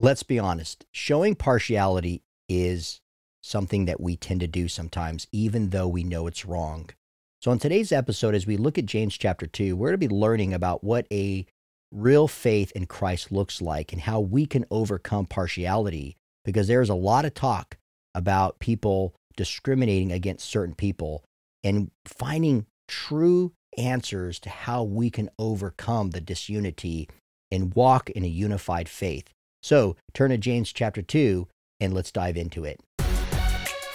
let's be honest, showing partiality is something that we tend to do sometimes, even though we know it's wrong. So, in today's episode, as we look at James chapter 2, we're going to be learning about what a real faith in Christ looks like and how we can overcome partiality because there's a lot of talk about people discriminating against certain people and finding true answers to how we can overcome the disunity and walk in a unified faith. So turn to James chapter 2 and let's dive into it.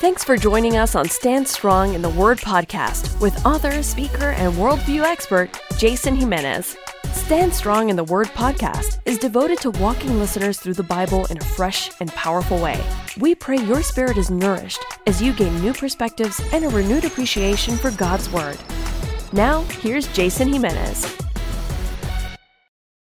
Thanks for joining us on Stand Strong in the Word podcast with author, speaker, and worldview expert Jason Jimenez. Stand Strong in the Word podcast is devoted to walking listeners through the Bible in a fresh and powerful way. We pray your spirit is nourished as you gain new perspectives and a renewed appreciation for God's Word. Now, here's Jason Jimenez.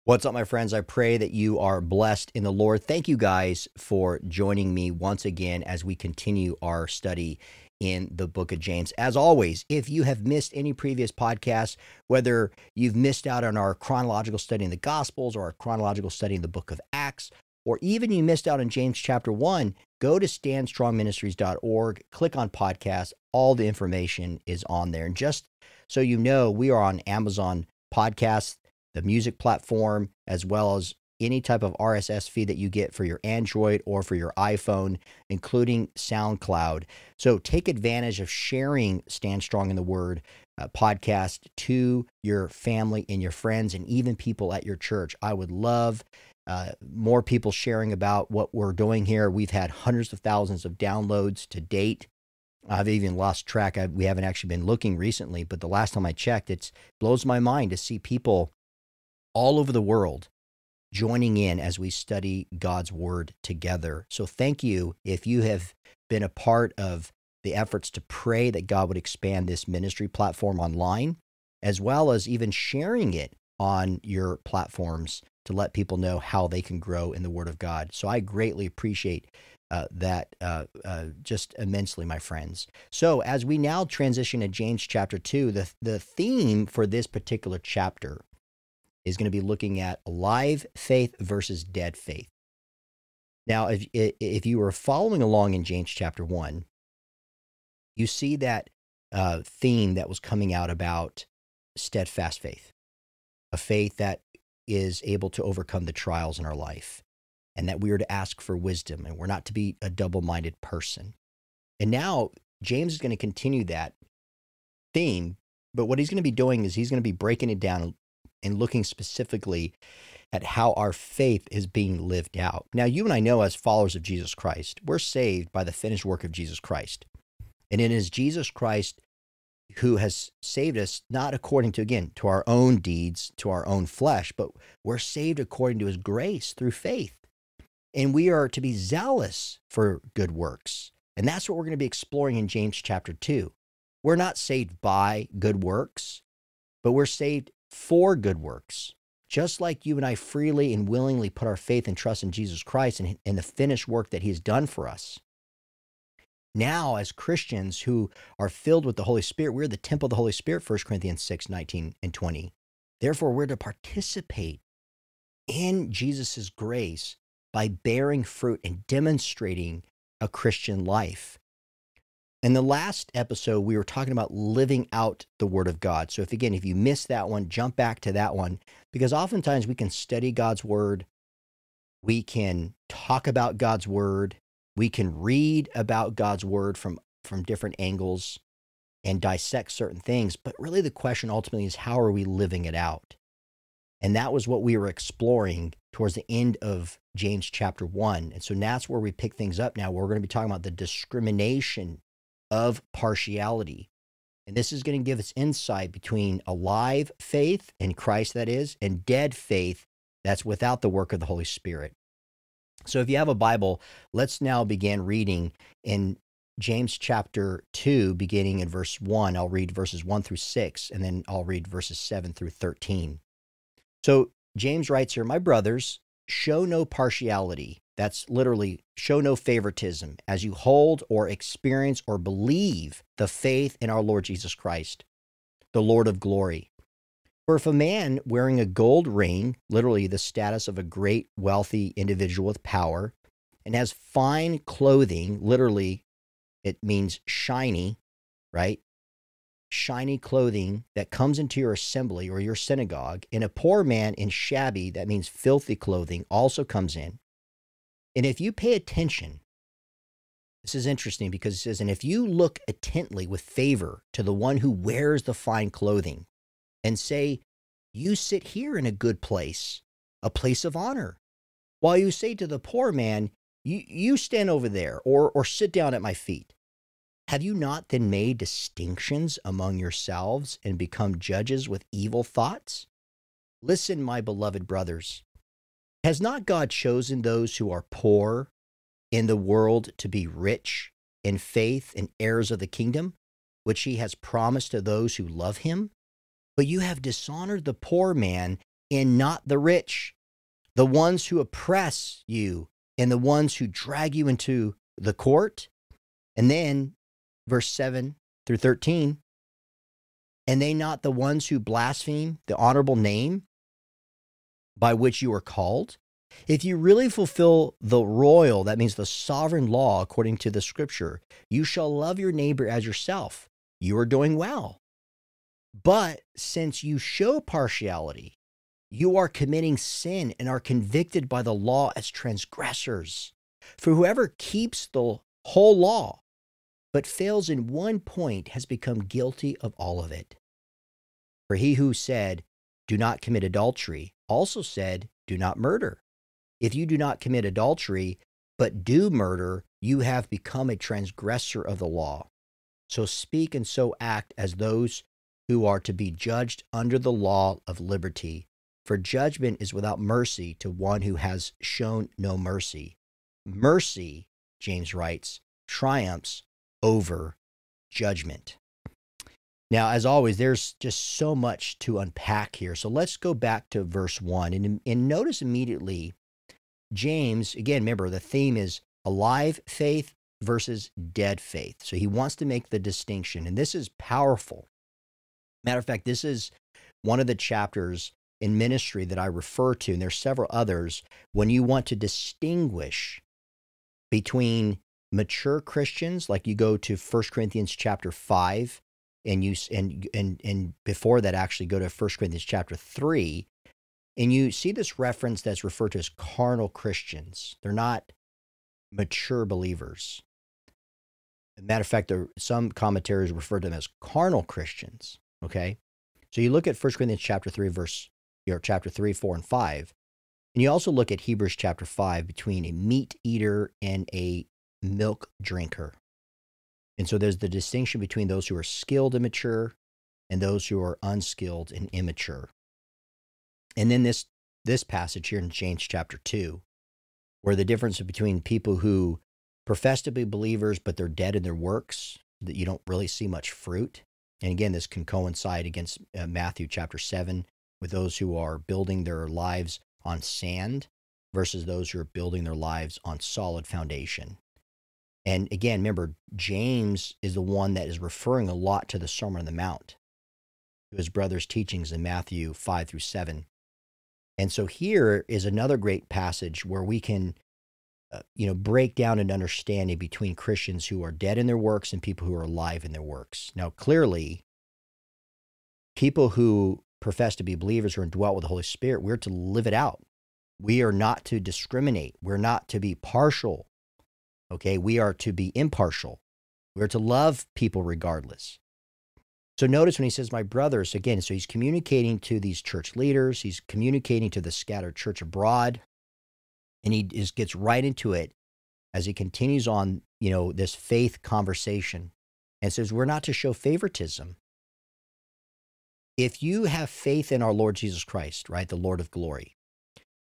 What's up, my friends? I pray that you are blessed in the Lord. Thank you guys for joining me once again as we continue our study in the book of James. As always, if you have missed any previous podcasts, whether you've missed out on our chronological study in the Gospels or our chronological study in the book of Acts, or even you missed out on James chapter 1, go to standstrongministries.org, click on podcast. All the information is on there. And just so you know, we are on Amazon Podcasts the music platform, as well as any type of RSS feed that you get for your Android or for your iPhone, including SoundCloud. So take advantage of sharing Stand Strong in the Word uh, podcast to your family and your friends and even people at your church. I would love uh, more people sharing about what we're doing here. We've had hundreds of thousands of downloads to date. I've even lost track. I, we haven't actually been looking recently, but the last time I checked, it blows my mind to see people all over the world joining in as we study God's word together. So thank you if you have been a part of the efforts to pray that God would expand this ministry platform online, as well as even sharing it on your platforms to let people know how they can grow in the Word of God. So I greatly appreciate uh, that uh, uh, just immensely, my friends. So as we now transition to James chapter 2, the, the theme for this particular chapter is going to be looking at live faith versus dead faith. Now, if, if you were following along in James chapter 1, you see that uh, theme that was coming out about steadfast faith, a faith that is able to overcome the trials in our life, and that we are to ask for wisdom, and we're not to be a double minded person. And now James is going to continue that theme, but what he's going to be doing is he's going to be breaking it down and looking specifically at how our faith is being lived out. Now, you and I know as followers of Jesus Christ, we're saved by the finished work of Jesus Christ. And it is Jesus Christ who has saved us, not according to, again, to our own deeds, to our own flesh, but we're saved according to his grace through faith. And we are to be zealous for good works. And that's what we're going to be exploring in James chapter 2. We're not saved by good works, but we're saved for good works. Just like you and I freely and willingly put our faith and trust in Jesus Christ and, and the finished work that he has done for us. Now, as Christians who are filled with the Holy Spirit, we're the temple of the Holy Spirit, 1 Corinthians 6, 19 and 20. Therefore, we're to participate in Jesus' grace by bearing fruit and demonstrating a Christian life. In the last episode, we were talking about living out the Word of God. So, if again, if you missed that one, jump back to that one because oftentimes we can study God's Word, we can talk about God's Word, we can read about God's Word from, from different angles and dissect certain things. But really, the question ultimately is how are we living it out? And that was what we were exploring towards the end of James chapter one. And so that's where we pick things up now. We're going to be talking about the discrimination of partiality. And this is going to give us insight between alive faith in Christ, that is, and dead faith that's without the work of the Holy Spirit. So if you have a Bible, let's now begin reading in James chapter 2, beginning in verse 1. I'll read verses 1 through 6, and then I'll read verses 7 through 13. So James writes here, My brothers, show no partiality that's literally show no favoritism as you hold or experience or believe the faith in our Lord Jesus Christ, the Lord of glory. For if a man wearing a gold ring, literally the status of a great wealthy individual with power, and has fine clothing, literally it means shiny, right? Shiny clothing that comes into your assembly or your synagogue, and a poor man in shabby, that means filthy clothing, also comes in. And if you pay attention, this is interesting because it says, and if you look attentively with favor to the one who wears the fine clothing, and say, You sit here in a good place, a place of honor. While you say to the poor man, You, you stand over there, or, or sit down at my feet. Have you not then made distinctions among yourselves and become judges with evil thoughts? Listen, my beloved brothers. Has not God chosen those who are poor in the world to be rich in faith and heirs of the kingdom, which he has promised to those who love him? But you have dishonored the poor man and not the rich, the ones who oppress you and the ones who drag you into the court. And then, verse 7 through 13, and they not the ones who blaspheme the honorable name by which you are called? If you really fulfill the royal, that means the sovereign law according to the scripture, you shall love your neighbor as yourself. You are doing well. But since you show partiality, you are committing sin and are convicted by the law as transgressors. For whoever keeps the whole law but fails in one point has become guilty of all of it. For he who said, Do not commit adultery, also said, Do not murder. If you do not commit adultery, but do murder, you have become a transgressor of the law. So speak and so act as those who are to be judged under the law of liberty. For judgment is without mercy to one who has shown no mercy. Mercy, James writes, triumphs over judgment. Now, as always, there's just so much to unpack here. So let's go back to verse 1 and, and notice immediately James, again, remember the theme is alive faith versus dead faith. So he wants to make the distinction. And this is powerful Matter of fact, this is one of the chapters in ministry that I refer to, and there's several others, when you want to distinguish between mature Christians, like you go to 1 Corinthians chapter 5, and you and and and before that actually go to 1 Corinthians chapter 3, and you see this reference that's referred to as carnal Christians. They're not mature believers. matter of fact, there, some commentaries refer to them as carnal Christians. Okay. So you look at 1 Corinthians chapter 3, verse, or chapter 3, 4, and 5. And you also look at Hebrews chapter 5 between a meat eater and a milk drinker. And so there's the distinction between those who are skilled and mature and those who are unskilled and immature. And then this this passage here in James chapter 2, where the difference between people who profess to be believers but they're dead in their works, that you don't really see much fruit, and again, this can coincide against uh, Matthew chapter 7 with those who are building their lives on sand versus those who are building their lives on solid foundation. And again, remember, James is the one that is referring a lot to the Sermon on the Mount, to his brother's teachings in Matthew 5 through 7. And so here is another great passage where we can uh, you know, break down an understanding between Christians who are dead in their works and people who are alive in their works. Now, clearly, people who profess to be believers or indwelt with the Holy Spirit, we're to live it out. We are not to discriminate. We're not to be partial. Okay. We are to be impartial. We're to love people regardless. So notice when he says, my brothers, again, so he's communicating to these church leaders, he's communicating to the scattered church abroad, and he just gets right into it as he continues on, you know, this faith conversation and says, We're not to show favoritism. If you have faith in our Lord Jesus Christ, right, the Lord of glory.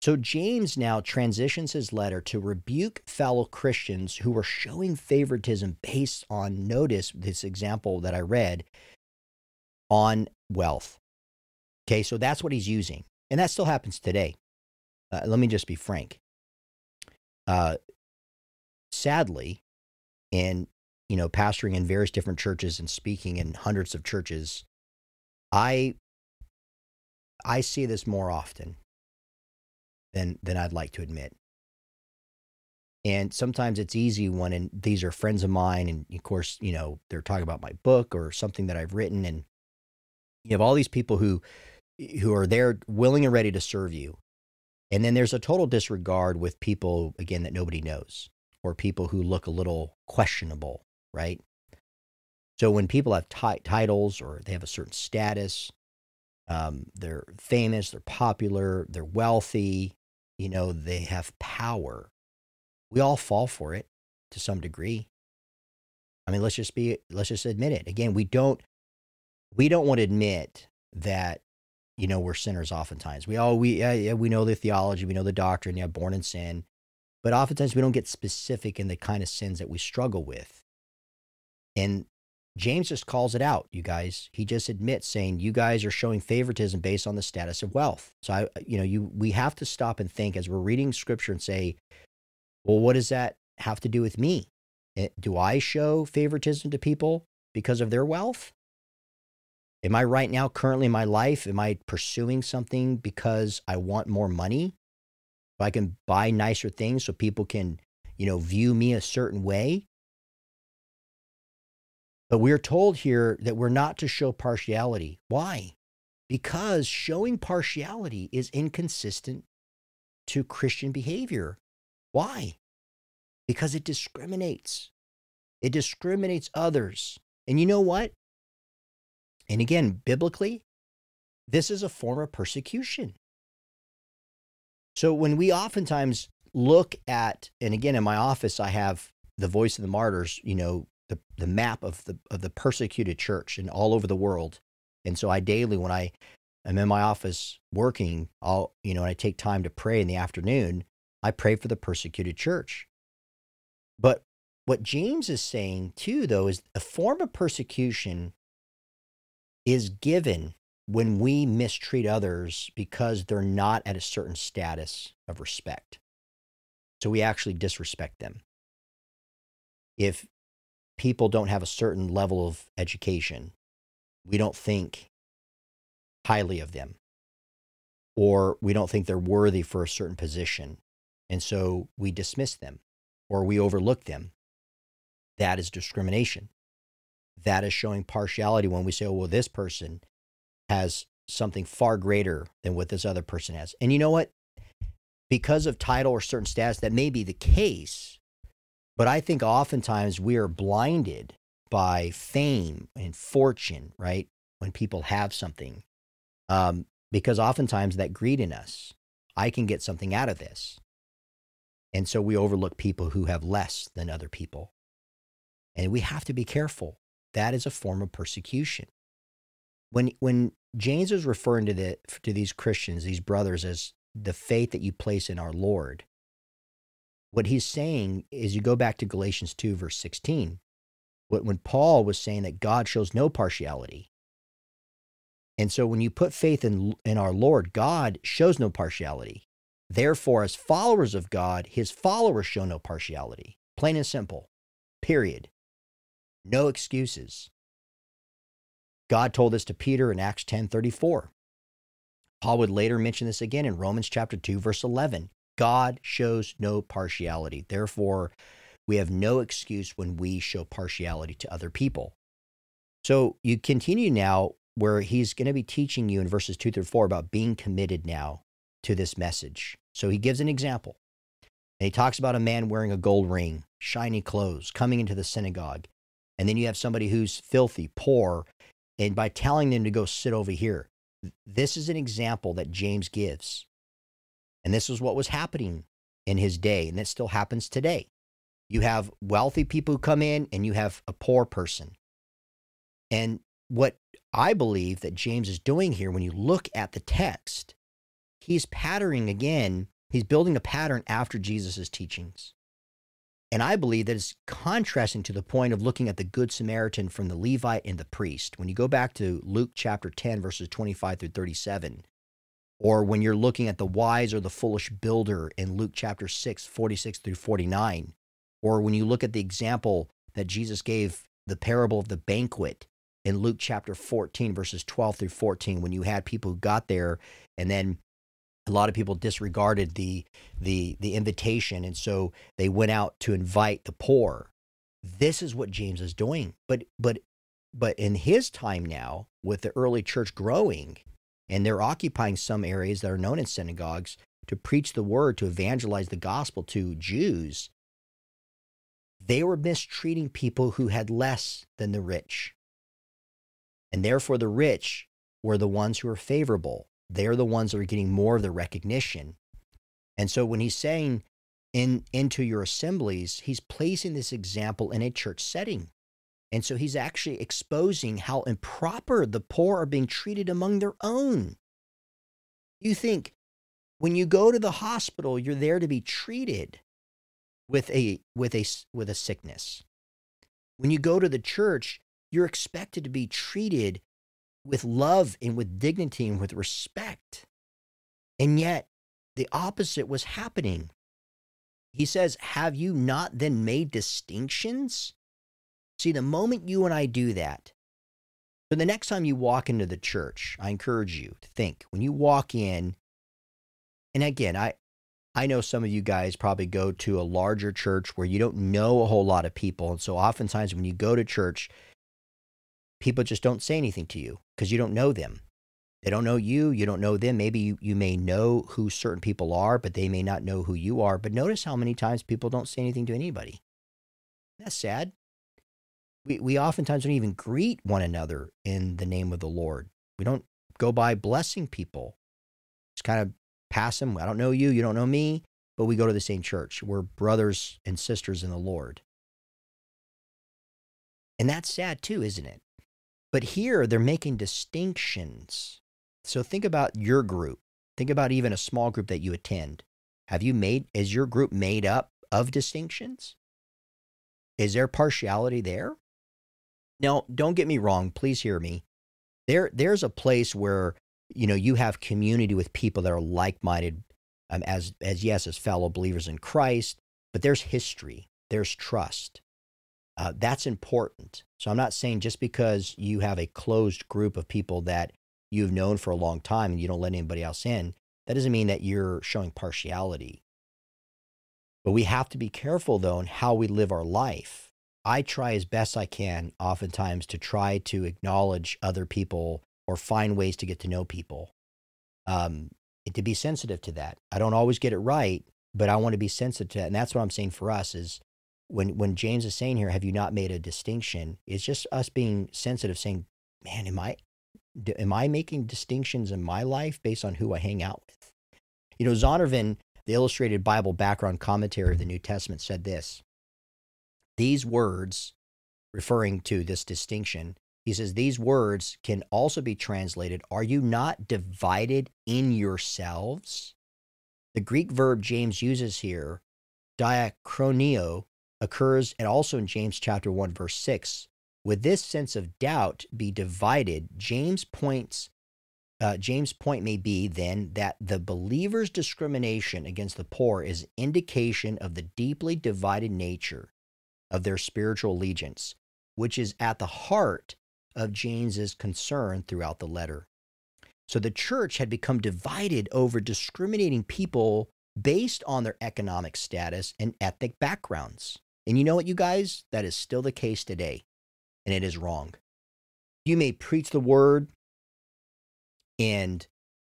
So James now transitions his letter to rebuke fellow Christians who were showing favoritism based on, notice this example that I read, on wealth. Okay, so that's what he's using. And that still happens today. Uh, let me just be frank. Uh, sadly, in you know pastoring in various different churches and speaking in hundreds of churches, I I see this more often than than I'd like to admit. And sometimes it's easy when and these are friends of mine, and of course, you know, they're talking about my book or something that I've written, and you have all these people who who are there willing and ready to serve you. And then there's a total disregard with people again that nobody knows or people who look a little questionable, right? So when people have t- titles or they have a certain status, um, they're famous, they're popular, they're wealthy, you know, they have power. We all fall for it to some degree. I mean, let's just be, let's just admit it. Again, we don't, we don't want to admit that, you know, we're sinners oftentimes. We all, we, uh, we know the theology, we know the doctrine, yeah, born in sin, but oftentimes we don't get specific in the kind of sins that we struggle with. And James just calls it out, you guys. He just admits saying you guys are showing favoritism based on the status of wealth. So I you know, you we have to stop and think as we're reading scripture and say, well, what does that have to do with me? Eh, do I show favoritism to people because of their wealth? Am I right now currently in my life am I pursuing something because I want more money? If I can buy nicer things so people can, you know, view me a certain way, but we're told here that we're not to show partiality. Why? Because showing partiality is inconsistent to Christian behavior. Why? Because it discriminates. It discriminates others. And you know what? And again, biblically, this is a form of persecution. So when we oftentimes look at, and again, in my office, I have the voice of the martyrs, you know, the, the map of the of the persecuted church and all over the world. And so I daily, when I am in my office working, I'll you know, and I take time to pray in the afternoon. I pray for the persecuted church. But what James is saying too, though, is a form of persecution is given when we mistreat others because they're not at a certain status of respect. So we actually disrespect them. If people don't have a certain level of education. We don't think highly of them, or we don't think they're worthy for a certain position. And so we dismiss them or we overlook them. That is discrimination. That is showing partiality when we say, oh, well, this person has something far greater than what this other person has. And you know what? Because of title or certain status, that may be the case. But I think oftentimes we are blinded by fame and fortune, right? When people have something, um, because oftentimes that greed in us, I can get something out of this. And so we overlook people who have less than other people. And we have to be careful. That is a form of persecution. When, when James is referring to, the, to these Christians, these brothers, as the faith that you place in our Lord, what he's saying is you go back to Galatians 2, verse 16, when Paul was saying that God shows no partiality. And so when you put faith in, in our Lord, God shows no partiality. Therefore, as followers of God, his followers show no partiality. Plain and simple. Period. No excuses. God told this to Peter in Acts 10 34. Paul would later mention this again in Romans chapter 2, verse 11. God shows no partiality. Therefore, we have no excuse when we show partiality to other people. So you continue now where he's going to be teaching you in verses two through four about being committed now to this message. So he gives an example. And he talks about a man wearing a gold ring, shiny clothes, coming into the synagogue. And then you have somebody who's filthy, poor, and by telling them to go sit over here. This is an example that James gives and this is what was happening in his day, and it still happens today. You have wealthy people who come in, and you have a poor person. And what I believe that James is doing here, when you look at the text, he's patterning again, he's building a pattern after Jesus' teachings. And I believe that it's contrasting to the point of looking at the Good Samaritan from the Levite and the priest. When you go back to Luke chapter 10, verses 25 through 37, or when you're looking at the wise or the foolish builder in Luke chapter 6, 46 through 49, or when you look at the example that Jesus gave, the parable of the banquet in Luke chapter 14, verses 12 through 14, when you had people who got there and then a lot of people disregarded the the the invitation and so they went out to invite the poor. This is what james is doing but but but in his time now with the early church growing and they're occupying some areas that are known as synagogues to preach the word to evangelize the gospel to jews they were mistreating people who had less than the rich and therefore the rich were the ones who were favorable they're the ones that are getting more of the recognition. And so when he's saying in into your assemblies, he's placing this example in a church setting. And so he's actually exposing how improper the poor are being treated among their own. You think when you go to the hospital, you're there to be treated with a with a with a sickness. When you go to the church, you're expected to be treated with love and with dignity and with respect. And yet, the opposite was happening. He says, Have you not then made distinctions? See, the moment you and I do that, so the next time you walk into the church, I encourage you to think when you walk in, and again, I, I know some of you guys probably go to a larger church where you don't know a whole lot of people. And so oftentimes when you go to church, people just don't say anything to you because you don't know them. They don't know you. You don't know them. Maybe you, you may know who certain people are, but they may not know who you are. But notice how many times people don't say anything to anybody. That's sad. We, we oftentimes don't even greet one another in the name of the Lord. We don't go by blessing people. Just kind of pass them. I don't know you. You don't know me. But we go to the same church. We're brothers and sisters in the Lord. And that's sad too, isn't it? But here they're making distinctions. So think about your group. Think about even a small group that you attend. Have you made, is your group made up of distinctions? Is there partiality there? Now, don't get me wrong. Please hear me. There, there's a place where, you know, you have community with people that are like-minded um, as, as yes, as fellow believers in Christ, but there's history. There's trust. Uh, that's important. So I'm not saying just because you have a closed group of people that you've known for a long time and you don't let anybody else in, that doesn't mean that you're showing partiality. But we have to be careful, though, in how we live our life. I try as best I can, oftentimes, to try to acknowledge other people or find ways to get to know people. Um, to be sensitive to that. I don't always get it right, but I want to be sensitive to that. And that's what I'm saying for us is when when James is saying here, have you not made a distinction? It's just us being sensitive, saying, man, am I am I making distinctions in my life based on who I hang out with? You know, Zondervan, the Illustrated Bible Background Commentary of the New Testament, said this. These words, referring to this distinction, he says these words can also be translated, Are you not divided in yourselves? The Greek verb James uses here, diachroneo, occurs and also in James chapter 1 verse 6. With this sense of doubt be divided, James points uh, James' point may be then that the believer's discrimination against the poor is indication of the deeply divided nature of their spiritual allegiance, which is at the heart of James's concern throughout the letter. So the church had become divided over discriminating people based on their economic status and ethnic backgrounds. And you know what, you guys? That is still the case today, and it is wrong. You may preach the word and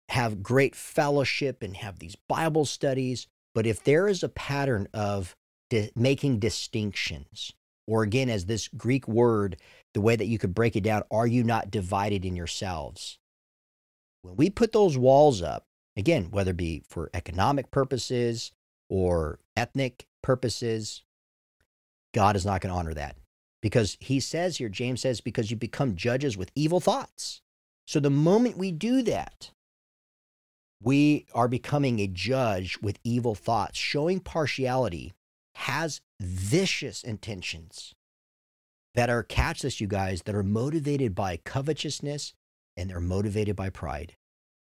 have great fellowship and have these Bible studies, but if there is a pattern of di- making distinctions, or again, as this Greek word, the way that you could break it down, are you not divided in yourselves? When we put those walls up, again, whether it be for economic purposes or ethnic purposes, God is not going to honor that because he says here, James says, because you become judges with evil thoughts. So the moment we do that, we are becoming a judge with evil thoughts. Showing partiality has vicious intentions that are, catch this, you guys, that are motivated by covetousness and they're motivated by pride.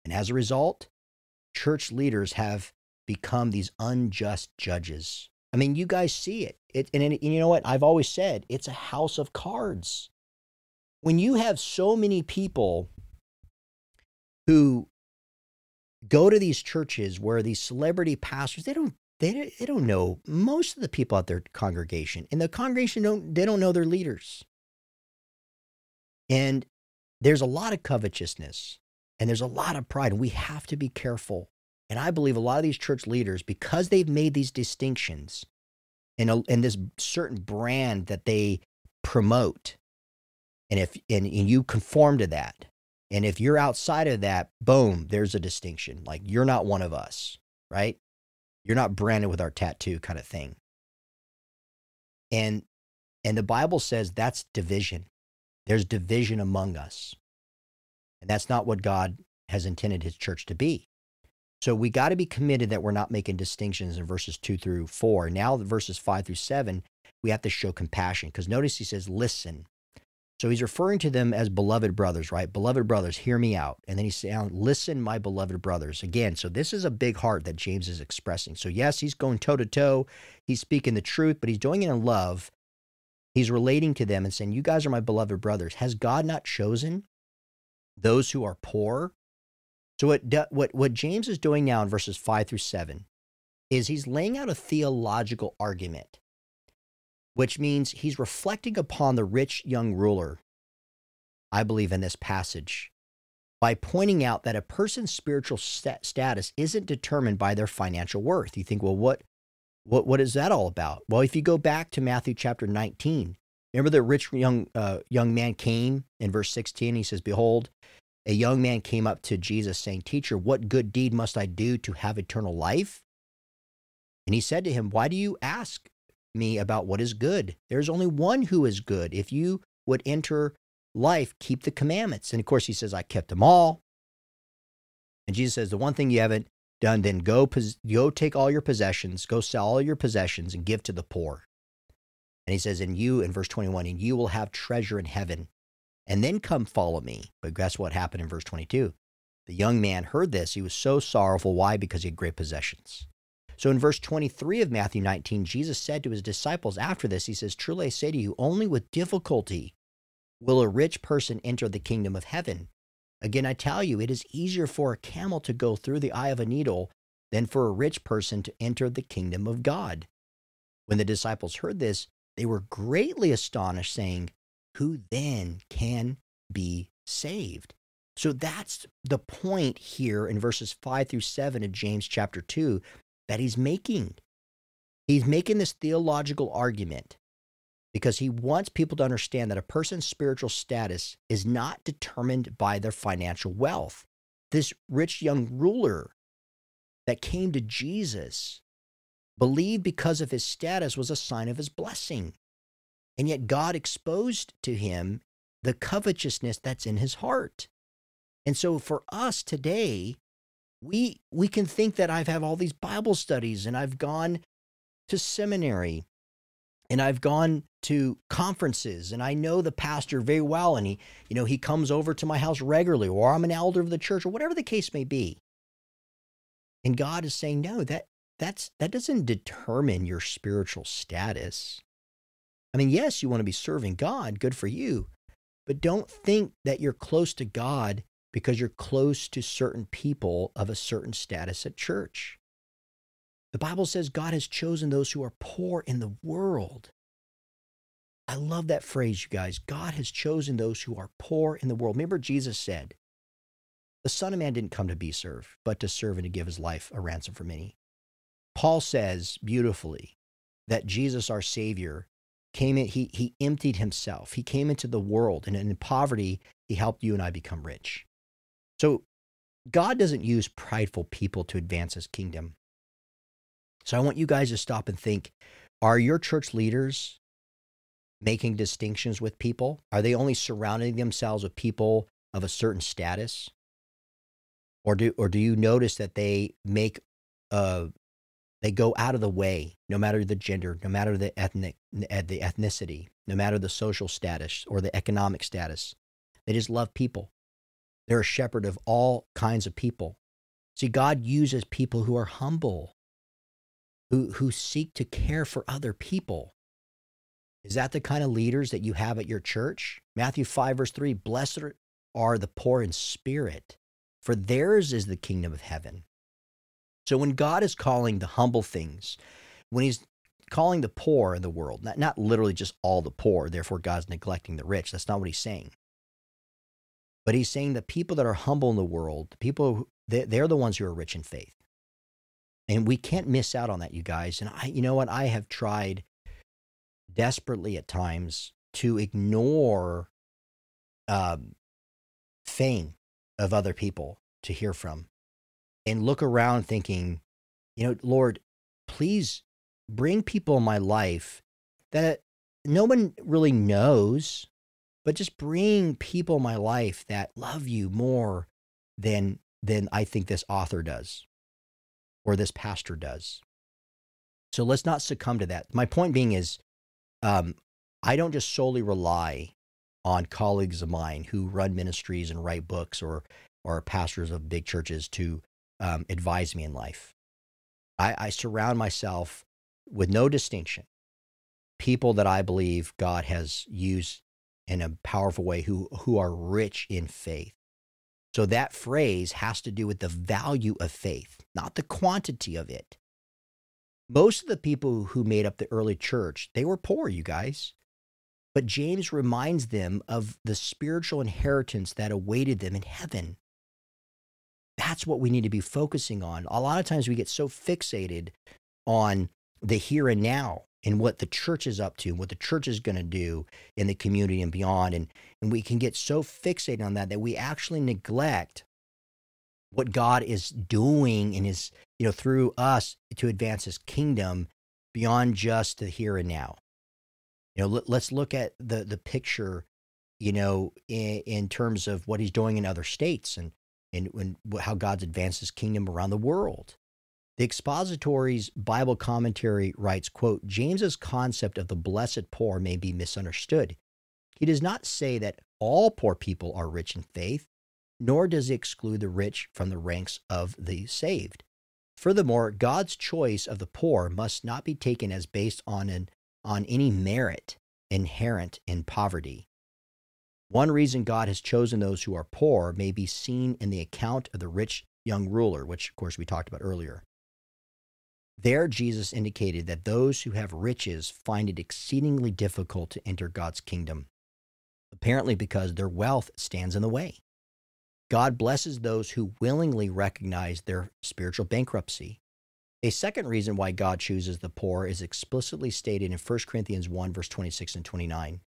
And as a result, church leaders have become these unjust judges. I mean, you guys see it. it and, and you know what? I've always said it's a house of cards. when you have so many people who go to these churches where these celebrity pastors they don't they, they don't know most of the people at their congregation and the congregation don't they don't know their leaders. And there's a lot of covetousness and there's a lot of pride and we have to be careful. And i believe a lot of these church leaders because they've made these distinctions and, a, and this certain brand that they promote and if and, and you conform to that and if you're outside of that boom there's a distinction. Like you're not one of us right you're not branded with our tattoo kind of thing. And and the bible says that's division. There's division among us. And that's not what god has intended his church to be. So we got to be committed that we're not making distinctions in verses 2 through 4 now verses 5 through 7 we have to show compassion. Because notice he says listen so he's referring to them as beloved brothers, right? Beloved brothers, hear me out. And then he's saying, listen, my beloved brothers. Again, so this is a big heart that James is expressing. So, yes, he's going toe to toe. He's speaking the truth, but he's doing it in love. He's relating to them and saying, You guys are my beloved brothers. Has God not chosen those who are poor? So, what, what, what James is doing now in verses five through seven is he's laying out a theological argument which means he's reflecting upon the rich young ruler, I believe, in this passage, by pointing out that a person's spiritual st- status isn't determined by their financial worth. You think, well, what, what, what is that all about? Well, if you go back to Matthew chapter 19, remember the rich young, uh, young man came in verse 16? He says, Behold, a young man came up to Jesus saying, Teacher, what good deed must I do to have eternal life? And he said to him, Why do you ask me about what is good. There's only one who is good. If you would enter life, keep the commandments. And of course, he says, I kept them all. And Jesus says, The one thing you haven't done, then go, go take all your possessions, go sell all your possessions and give to the poor. And he says, And you, in verse 21, and you will have treasure in heaven. And then come follow me. But guess what happened in verse 22? The young man heard this. He was so sorrowful. Why? Because he had great possessions. So in verse 23 of Matthew 19, Jesus said to his disciples after this, He says, Truly I say to you, only with difficulty will a rich person enter the kingdom of heaven. Again, I tell you, it is easier for a camel to go through the eye of a needle than for a rich person to enter the kingdom of God. When the disciples heard this, they were greatly astonished, saying, Who then can be saved? So that's the point here in verses 5 through 7 of James chapter 2 that he's making. He's making this theological argument because he wants people to understand that a person's spiritual status is not determined by their financial wealth. This rich young ruler that came to Jesus believed because of his status was a sign of his blessing. And yet God exposed to him the covetousness that's in his heart. And so for us today, we we can think that I've have all these Bible studies and I've gone to seminary and I've gone to conferences and I know the pastor very well and he you know he comes over to my house regularly or I'm an elder of the church or whatever the case may be. And God is saying no that that's that doesn't determine your spiritual status. I mean, yes, you want to be serving God, good for you. But don't think that you're close to God because you're close to certain people of a certain status at church. The Bible says God has chosen those who are poor in the world. I love that phrase, you guys. God has chosen those who are poor in the world. Remember, Jesus said, The Son of Man didn't come to be served, but to serve and to give his life a ransom for many. Paul says beautifully that Jesus, our Savior, came in, he, he emptied himself. He came into the world, and in poverty, he helped you and I become rich. So God doesn't use prideful people to advance his kingdom. So I want you guys to stop and think are your church leaders making distinctions with people? Are they only surrounding themselves with people of a certain status? Or do or do you notice that they make uh they go out of the way, no matter the gender, no matter the ethnic the ethnicity, no matter the social status or the economic status. They just love people. They're a shepherd of all kinds of people. See, God uses people who are humble, who, who seek to care for other people. Is that the kind of leaders that you have at your church? Matthew 5, verse 3 Blessed are the poor in spirit, for theirs is the kingdom of heaven. So when God is calling the humble things, when he's calling the poor in the world, not, not literally just all the poor, therefore God's neglecting the rich. That's not what he's saying. But he's saying that people that are humble in the world, the people they, they're the ones who are rich in faith. And we can't miss out on that, you guys. And I, you know what? I have tried desperately at times to ignore um, fame of other people to hear from and look around thinking, you know, Lord, please bring people in my life that no one really knows, but just bring people in my life that love you more than than I think this author does or this pastor does. So let's not succumb to that. My point being is um, I don't just solely rely on colleagues of mine who run ministries and write books or or pastors of big churches to um, advise me in life. I, I surround myself with no distinction people that I believe God has used in a powerful way who who are rich in faith. So that phrase has to do with the value of faith, not the quantity of it. Most of the people who made up the early church, they were poor, you guys. But James reminds them of the spiritual inheritance that awaited them in heaven. That's what we need to be focusing on. A lot of times we get so fixated on the here and now and what the church is up to, and what the church is going to do in the community and beyond. And, and we can get so fixated on that that we actually neglect what God is doing in his, you know, through us to advance his kingdom beyond just the here and now. You know, let, us look at the the picture, you know, in, in terms of what he's doing in other states and and, and how God's advanced his kingdom around the world. The Expositor's Bible commentary writes, quote, James's concept of the blessed poor may be misunderstood. He does not say that all poor people are rich in faith, nor does he exclude the rich from the ranks of the saved. Furthermore, God's choice of the poor must not be taken as based on an on any merit inherent in poverty. One reason God has chosen those who are poor may be seen in the account of the rich young ruler, which, of course, we talked about earlier. There, Jesus indicated that those who have riches find it exceedingly difficult to enter God's kingdom, apparently because their wealth stands in the way. God blesses those who willingly recognize their spiritual bankruptcy a second reason why God chooses the poor is explicitly stated in 1 Corinthians 1, verse 26 and 29.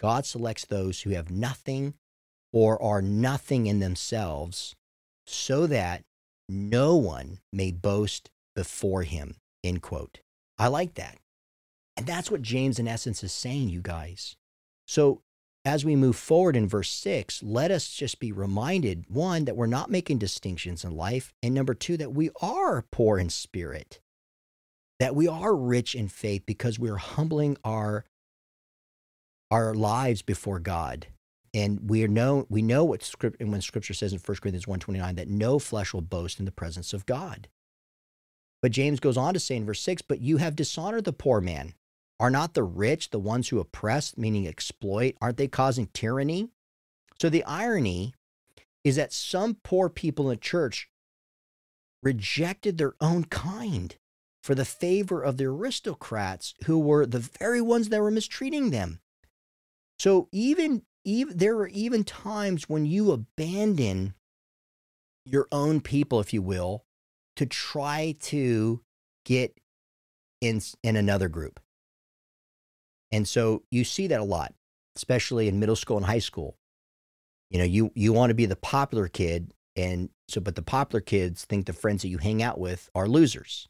God selects those who have nothing or are nothing in themselves so that no one may boast before him. End quote. I like that. And that's what James, in essence, is saying, you guys. So as we move forward in verse six, let us just be reminded one, that we're not making distinctions in life, and number two, that we are poor in spirit, that we are rich in faith because we are humbling our, our lives before God. And we are know we know what script and when scripture says in 1 Corinthians 129 that no flesh will boast in the presence of God. But James goes on to say in verse 6, but you have dishonored the poor man. Are not the rich the ones who oppress, meaning exploit? Aren't they causing tyranny? So the irony is that some poor people in the church rejected their own kind for the favor of the aristocrats who were the very ones that were mistreating them. So even, even there are even times when you abandon your own people, if you will, to try to get in in another group. And so you see that a lot, especially in middle school and high school. You know, you you want to be the popular kid and so but the popular kids think the friends that you hang out with are losers.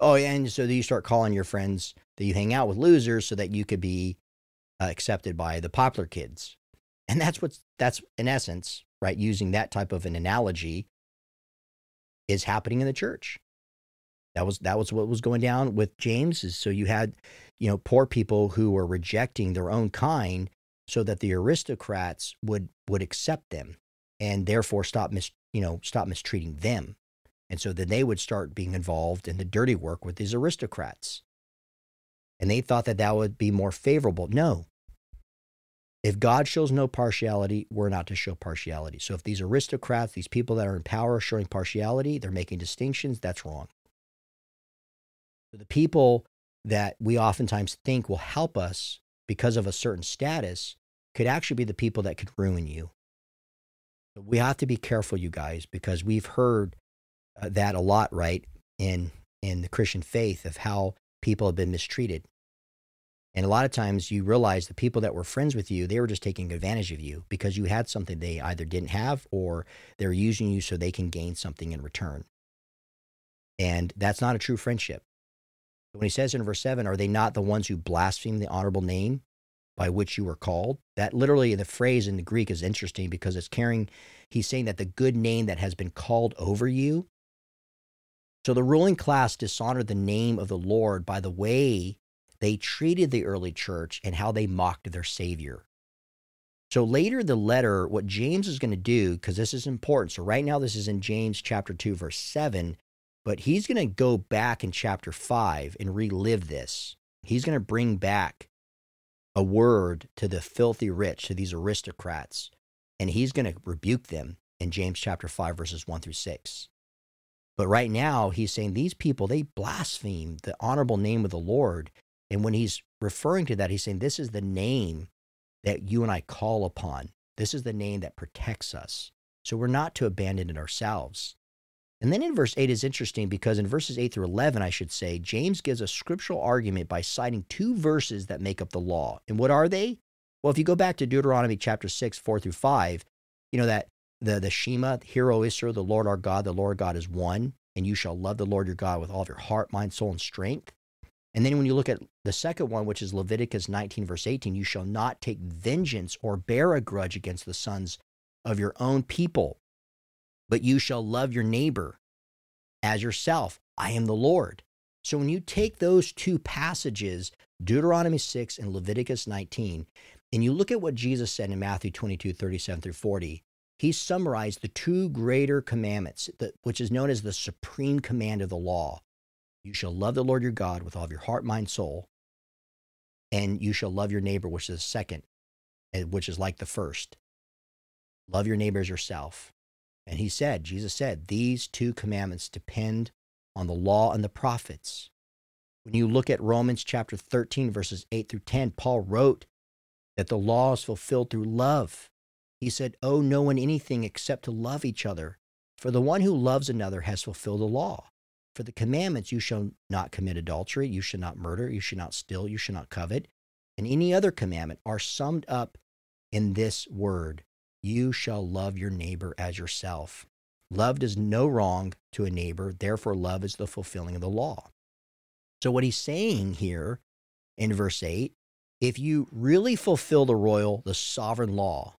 Oh, yeah, and so you start calling your friends that you hang out with losers so that you could be uh, accepted by the popular kids. And that's what's that's in essence, right, using that type of an analogy is happening in the church. That was that was what was going down with James. So you had, you know, poor people who were rejecting their own kind, so that the aristocrats would would accept them, and therefore stop mis you know stop mistreating them, and so then they would start being involved in the dirty work with these aristocrats. And they thought that that would be more favorable. No. If God shows no partiality, we're not to show partiality. So if these aristocrats, these people that are in power are showing partiality, they're making distinctions, that's wrong. The people that we oftentimes think will help us because of a certain status could actually be the people that could ruin you. We have to be careful, you guys, because we've heard uh, that a lot, right, in in the Christian faith of how people have been mistreated. And a lot of times you realize the people that were friends with you, they were just taking advantage of you because you had something they either didn't have or they're using you so they can gain something in return. And that's not a true friendship. When he says in verse 7, are they not the ones who blaspheme the honorable name by which you were called? That literally, the phrase in the Greek is interesting because it's carrying, he's saying that the good name that has been called over you. So the ruling class dishonored the name of the Lord by the way they treated the early church and how they mocked their Savior. So later, the letter, what James is going to do, because this is important. So right now, this is in James chapter 2, verse 7. But he's going to go back in chapter five and relive this. He's going to bring back a word to the filthy rich, to these aristocrats, and he's going to rebuke them in James chapter 5, verses 1 through 6. But right now, he's saying these people, they blaspheme the honorable name of the Lord. And when he's referring to that, he's saying this is the name that you and I call upon. This is the name that protects us. So we're not to abandon it ourselves. And then in verse 8 is interesting because in verses 8 through 11, I should say, James gives a scriptural argument by citing two verses that make up the law. And what are they? Well, if you go back to Deuteronomy chapter 6, 4 through 5, you know that the, the Shema, Hear, O Israel, the Lord our God, the Lord God is one, and you shall love the Lord your God with all of your heart, mind, soul, and strength. And then when you look at the second one, which is Leviticus 19, verse 18, you shall not take vengeance or bear a grudge against the sons of your own people, but you shall love your neighbor as yourself. I am the Lord. So when you take those two passages, Deuteronomy 6 and Leviticus 19, and you look at what Jesus said in Matthew 22, 37 through 40, he summarized the two greater commandments, which is known as the supreme command of the law. You shall love the Lord your God with all of your heart, mind, soul, and you shall love your neighbor, which is second, eh, which is like the first. Love your neighbor as yourself. And he said, Jesus said, these two commandments depend on the law and the prophets. When you look at Romans chapter 13, verses 8 through 10, Paul wrote that the law is fulfilled through love. He said, Owe no one anything except to love each other. For the one who loves another has fulfilled the law. For the commandments, you shall not commit adultery, you shall not murder, you shall not steal, you shall not covet, and any other commandment are summed up in this word you shall love your neighbor as yourself. Love does no wrong to a neighbor, therefore, love is the fulfilling of the law. So, what he's saying here in verse 8 if you really fulfill the royal, the sovereign law,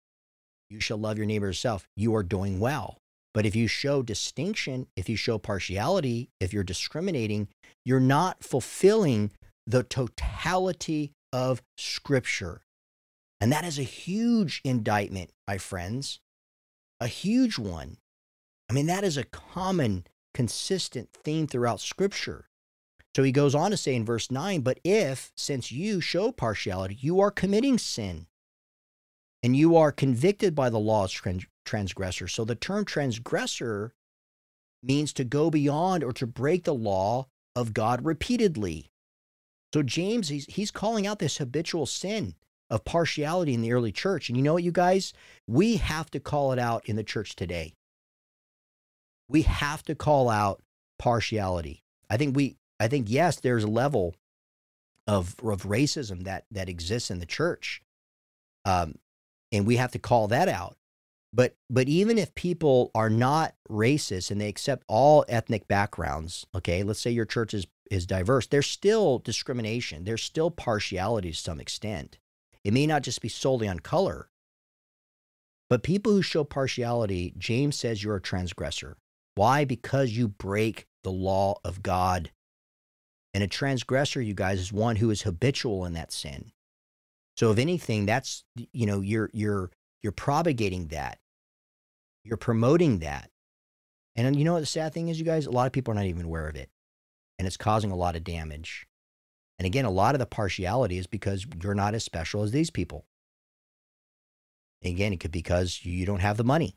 you shall love your neighbor as yourself, you are doing well. But if you show distinction, if you show partiality, if you're discriminating, you're not fulfilling the totality of Scripture. And that is a huge indictment, my friends, a huge one. I mean, that is a common, consistent theme throughout Scripture. So he goes on to say in verse 9, but if, since you show partiality, you are committing sin and you are convicted by the law as trans- transgressor. So the term transgressor means to go beyond or to break the law of God repeatedly. So James, he's, he's calling out this habitual sin of partiality in the early church. And you know what, you guys? We have to call it out in the church today. We have to call out partiality. I think we, I think, yes, there's a level of, of racism that, that exists in the church. Um, and we have to call that out. But, but even if people are not racist and they accept all ethnic backgrounds, okay, let's say your church is, is diverse, there's still discrimination. There's still partiality to some extent. It may not just be solely on color, but people who show partiality, James says you're a transgressor. Why? Because you break the law of God. And a transgressor, you guys, is one who is habitual in that sin. So if anything, that's you know, you're you're you're propagating that. You're promoting that. And you know what the sad thing is, you guys? A lot of people are not even aware of it. And it's causing a lot of damage. And again, a lot of the partiality is because you're not as special as these people. And again, it could be because you don't have the money.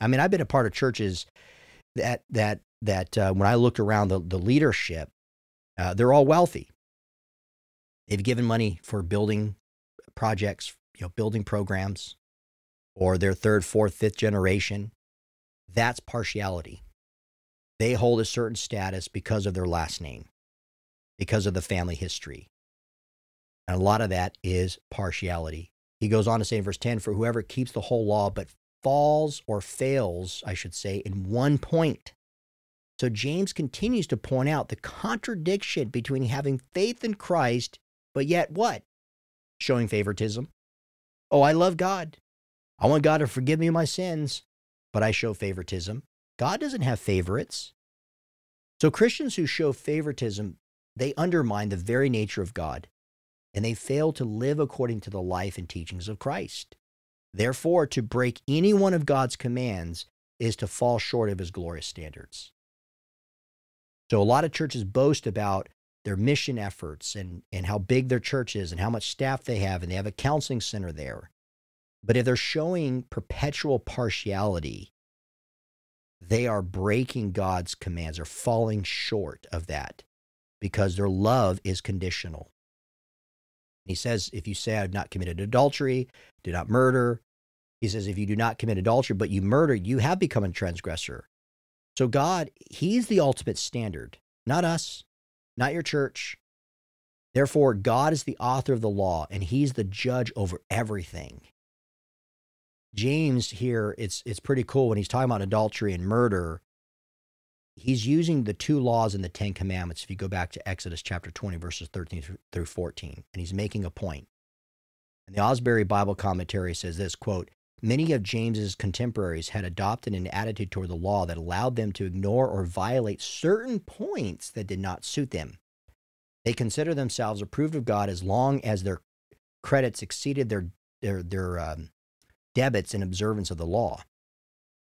I mean, I've been a part of churches that that that uh, when I looked around the, the leadership, uh, they're all wealthy. They've given money for building projects, you know, building programs, or their third, fourth, fifth generation. That's partiality. They hold a certain status because of their last name, because of the family history. And a lot of that is partiality. He goes on to say in verse 10 For whoever keeps the whole law but falls or fails, I should say, in one point. So James continues to point out the contradiction between having faith in Christ, but yet what? Showing favoritism. Oh, I love God. I want God to forgive me my sins, but I show favoritism. God doesn't have favorites. So Christians who show favoritism, they undermine the very nature of God, and they fail to live according to the life and teachings of Christ. Therefore, to break any one of God's commands is to fall short of his glorious standards. So, a lot of churches boast about their mission efforts and, and how big their church is and how much staff they have, and they have a counseling center there. But if they're showing perpetual partiality, they are breaking God's commands or falling short of that because their love is conditional. He says, if you say, I've not committed adultery, do not murder. He says, if you do not commit adultery, but you murder, you have become a transgressor. So, God, He's the ultimate standard, not us, not your church. Therefore, God is the author of the law, and He's the judge over everything. James here, it's it's pretty cool when he's talking about adultery and murder. He's using the two laws in the Ten Commandments. If you go back to Exodus chapter 20, verses 13 through 14, and he's making a point. And the Asbury Bible Commentary says this quote, Many of James's contemporaries had adopted an attitude toward the law that allowed them to ignore or violate certain points that did not suit them. They consider themselves approved of God as long as their credits exceeded their their their um, debits in observance of the law.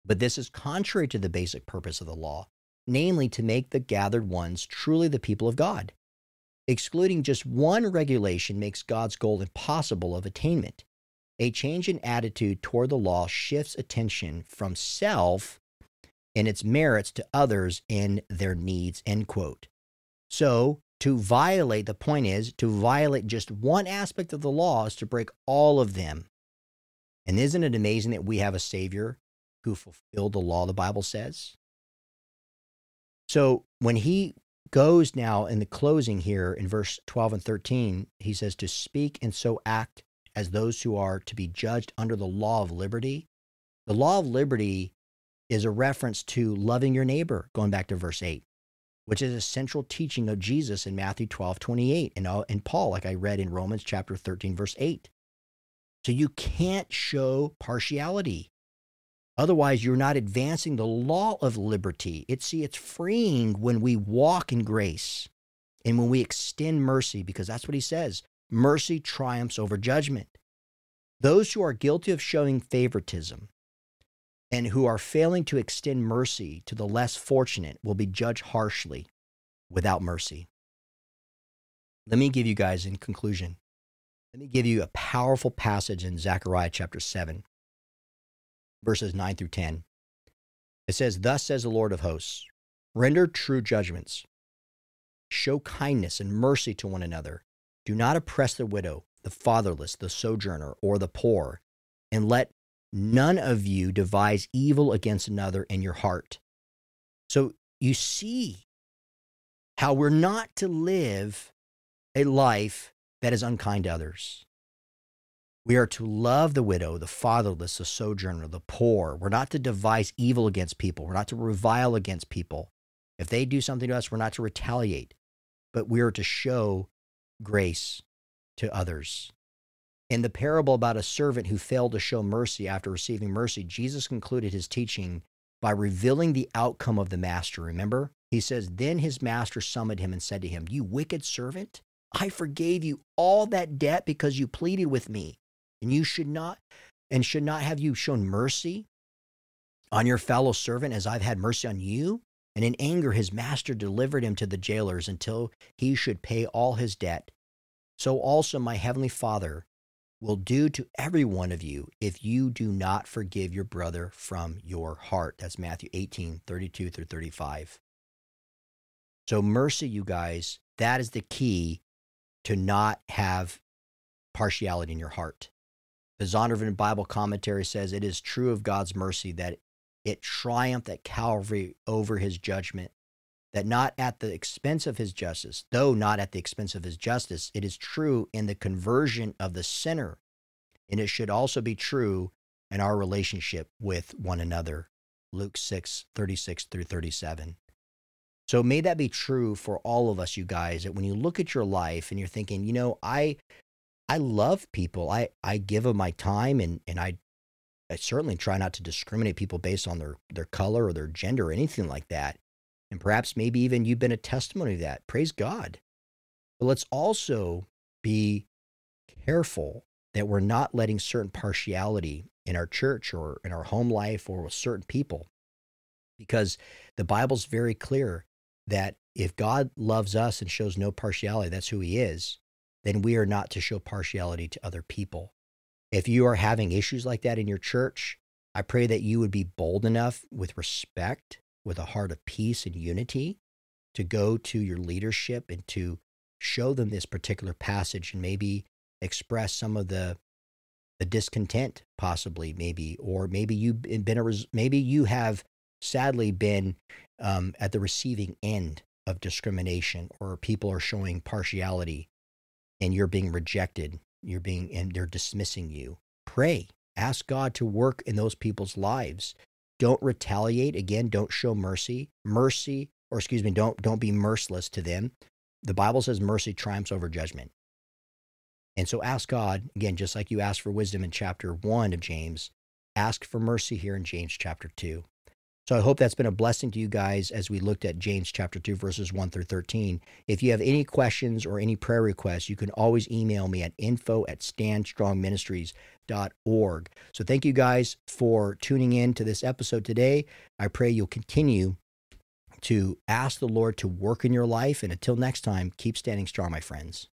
But this is contrary to the basic purpose of the law, namely to make the gathered ones truly the people of God. Excluding just one regulation makes God's goal impossible of attainment. A change in attitude toward the law shifts attention from self and its merits to others and their needs. End quote. So, to violate, the point is, to violate just one aspect of the law is to break all of them. And isn't it amazing that we have a Savior who fulfilled the law, the Bible says? So when he goes now in the closing here in verse 12 and 13, he says, To speak and so act as those who are to be judged under the law of liberty. The law of liberty is a reference to loving your neighbor, going back to verse 8, which is a central teaching of Jesus in Matthew 12, 28, and, and Paul, like I read in Romans chapter 13, verse 8. So you can't show partiality. Otherwise, you're not advancing the law of liberty. It's see, it's freeing when we walk in grace and when we extend mercy, because that's what he says. Mercy triumphs over judgment. Those who are guilty of showing favoritism and who are failing to extend mercy to the less fortunate will be judged harshly without mercy. Let me give you guys in conclusion let me give you a powerful passage in Zechariah chapter 7, verses 9 through 10. It says, Thus says the Lord of hosts, render true judgments, show kindness and mercy to one another. Do not oppress the widow, the fatherless, the sojourner, or the poor, and let none of you devise evil against another in your heart. So you see how we're not to live a life that is unkind to others. We are to love the widow, the fatherless, the sojourner, the poor. We're not to devise evil against people. We're not to revile against people. If they do something to us, we're not to retaliate, but we are to show grace to others. In the parable about a servant who failed to show mercy after receiving mercy, Jesus concluded his teaching by revealing the outcome of the master. Remember? He says, Then his master summoned him and said to him, You wicked servant, I forgave you all that debt because you pleaded with me. And you should not, and should not have you shown mercy on your fellow servant as I've had mercy on you? And in anger, his master delivered him to the jailers until he should pay all his debt. So also my heavenly Father will do to every one of you if you do not forgive your brother from your heart. That's Matthew 18, 32 through 35. So, mercy, you guys, that is the key to not have partiality in your heart. The Zondervan Bible commentary says it is true of God's mercy that it triumphed at Calvary over his judgment, that not at the expense of his justice, though not at the expense of his justice, it is true in the conversion of the sinner. And it should also be true in our relationship with one another. Luke 6, 36 through 37. So may that be true for all of us, you guys, that when you look at your life and you're thinking, you know, I I love people. I, I give them my time and, and I I certainly try not to discriminate people based on their, their color or their gender or anything like that. And perhaps maybe even you've been a testimony of that. Praise God. But let's also be careful that we're not letting certain partiality in our church or in our home life or with certain people. Because the Bible's very clear that if God loves us and shows no partiality, that's who he is, then we are not to show partiality to other people. If you are having issues like that in your church, I pray that you would be bold enough with respect, with a heart of peace and unity to go to your leadership and to show them this particular passage and maybe express some of the the discontent possibly maybe or maybe you've been a maybe you have sadly been um, at the receiving end of discrimination or people are showing partiality and you're being rejected you're being and they're dismissing you. Pray. Ask god to work in those people's lives. Don't retaliate. Again don't show mercy. Mercy or excuse me don't don't be merciless to them. The bible says mercy triumphs over judgment. And so ask god again just like you asked for wisdom in chapter 1 of james ask for mercy here in james chapter 2 so I hope that's been a blessing to you guys as we looked at James chapter 2, verses 1 through 13. If you have any questions or any prayer requests, you can always email me at info at standstrongministries.org. So thank you guys for tuning in to this episode today. I pray you'll continue to ask the Lord to work in your life. And until next time, keep standing strong, my friends.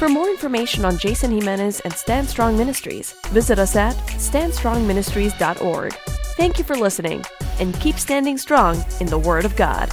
For more information on Jason Jimenez and Stand Strong Ministries, visit us at standstrongministries.org. Thank you for listening and keep standing strong in the Word of God.